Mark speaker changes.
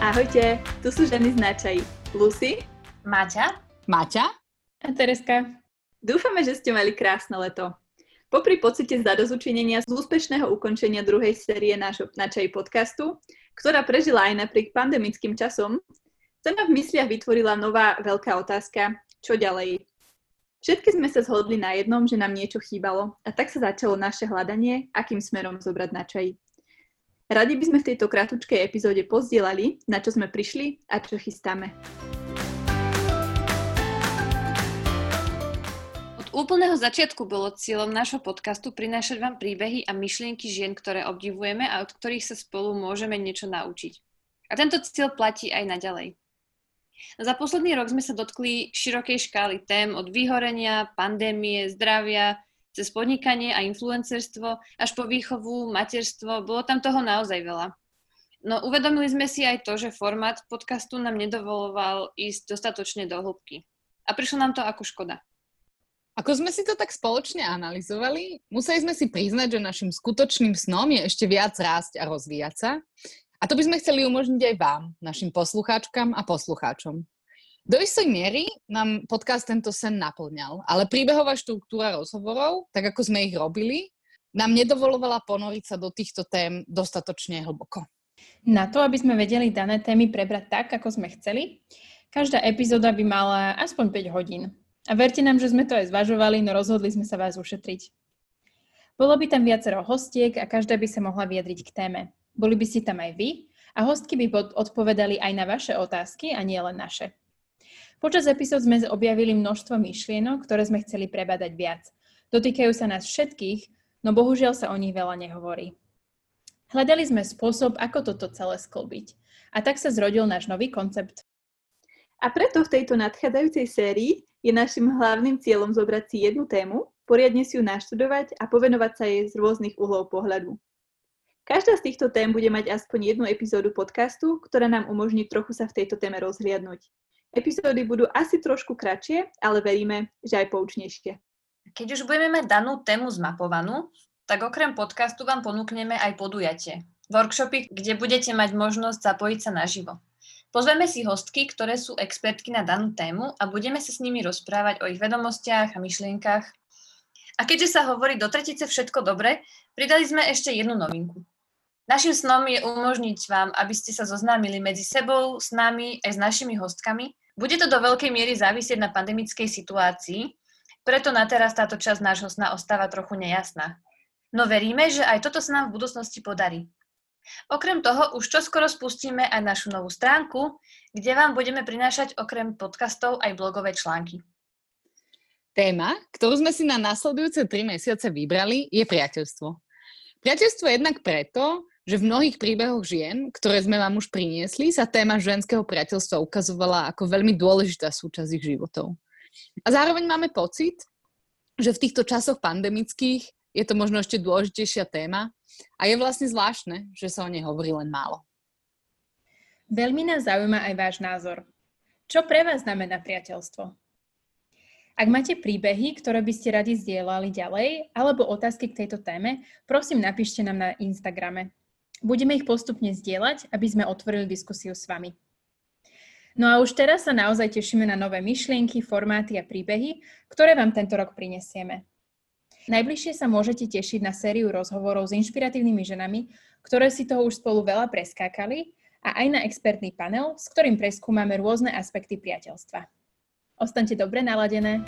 Speaker 1: Ahojte, tu sú ženy z Načaj. Lucy,
Speaker 2: Maťa,
Speaker 3: Maťa
Speaker 4: a Tereska.
Speaker 1: Dúfame, že ste mali krásne leto. Popri pocite zadozučinenia z úspešného ukončenia druhej série nášho Načaj podcastu, ktorá prežila aj napriek pandemickým časom, sa nám v mysliach vytvorila nová veľká otázka, čo ďalej. Všetky sme sa zhodli na jednom, že nám niečo chýbalo a tak sa začalo naše hľadanie, akým smerom zobrať na čaj. Radi by sme v tejto kratučkej epizóde pozdielali, na čo sme prišli a čo chystáme.
Speaker 2: Úplného začiatku bolo cieľom nášho podcastu prinášať vám príbehy a myšlienky žien, ktoré obdivujeme a od ktorých sa spolu môžeme niečo naučiť. A tento cieľ platí aj naďalej. Za posledný rok sme sa dotkli širokej škály tém od vyhorenia, pandémie, zdravia, cez podnikanie a influencerstvo až po výchovu, materstvo, bolo tam toho naozaj veľa. No uvedomili sme si aj to, že formát podcastu nám nedovoloval ísť dostatočne do hĺbky. A prišlo nám to ako škoda.
Speaker 3: Ako sme si to tak spoločne analyzovali, museli sme si priznať, že našim skutočným snom je ešte viac rásť a rozvíjať sa. A to by sme chceli umožniť aj vám, našim poslucháčkam a poslucháčom. Do istej miery nám podcast tento sen naplňal, ale príbehová štruktúra rozhovorov, tak ako sme ich robili, nám nedovolovala ponoriť sa do týchto tém dostatočne hlboko.
Speaker 4: Na to, aby sme vedeli dané témy prebrať tak, ako sme chceli, každá epizóda by mala aspoň 5 hodín. A verte nám, že sme to aj zvažovali, no rozhodli sme sa vás ušetriť. Bolo by tam viacero hostiek a každá by sa mohla vyjadriť k téme. Boli by ste tam aj vy a hostky by odpovedali aj na vaše otázky a nie len naše. Počas epizód sme objavili množstvo myšlienok, ktoré sme chceli prebadať viac. Dotýkajú sa nás všetkých, no bohužiaľ sa o nich veľa nehovorí. Hľadali sme spôsob, ako toto celé sklbiť. A tak sa zrodil náš nový koncept.
Speaker 1: A preto v tejto nadchádzajúcej sérii je našim hlavným cieľom zobrať si jednu tému, poriadne si ju naštudovať a povenovať sa jej z rôznych uhlov pohľadu. Každá z týchto tém bude mať aspoň jednu epizódu podcastu, ktorá nám umožní trochu sa v tejto téme rozhliadnúť. Epizódy budú asi trošku kratšie, ale veríme, že aj poučnejšie.
Speaker 2: Keď už budeme mať danú tému zmapovanú, tak okrem podcastu vám ponúkneme aj podujatie. Workshopy, kde budete mať možnosť zapojiť sa naživo. Pozveme si hostky, ktoré sú expertky na danú tému a budeme sa s nimi rozprávať o ich vedomostiach a myšlienkach. A keďže sa hovorí do tretice všetko dobre, pridali sme ešte jednu novinku. Našim snom je umožniť vám, aby ste sa zoznámili medzi sebou, s nami aj s našimi hostkami bude to do veľkej miery závisieť na pandemickej situácii, preto na teraz táto časť nášho sna ostáva trochu nejasná. No veríme, že aj toto sa nám v budúcnosti podarí. Okrem toho už čoskoro spustíme aj našu novú stránku, kde vám budeme prinášať okrem podcastov aj blogové články.
Speaker 3: Téma, ktorú sme si na nasledujúce tri mesiace vybrali, je priateľstvo. Priateľstvo jednak preto, že v mnohých príbehoch žien, ktoré sme vám už priniesli, sa téma ženského priateľstva ukazovala ako veľmi dôležitá súčasť ich životov. A zároveň máme pocit, že v týchto časoch pandemických je to možno ešte dôležitejšia téma a je vlastne zvláštne, že sa o nej hovorí len málo.
Speaker 4: Veľmi nás zaujíma aj váš názor. Čo pre vás znamená priateľstvo? Ak máte príbehy, ktoré by ste radi zdieľali ďalej, alebo otázky k tejto téme, prosím napíšte nám na Instagrame. Budeme ich postupne zdieľať, aby sme otvorili diskusiu s vami. No a už teraz sa naozaj tešíme na nové myšlienky, formáty a príbehy, ktoré vám tento rok prinesieme. Najbližšie sa môžete tešiť na sériu rozhovorov s inšpiratívnymi ženami, ktoré si toho už spolu veľa preskákali a aj na expertný panel, s ktorým preskúmame rôzne aspekty priateľstva. Ostaňte dobre naladené.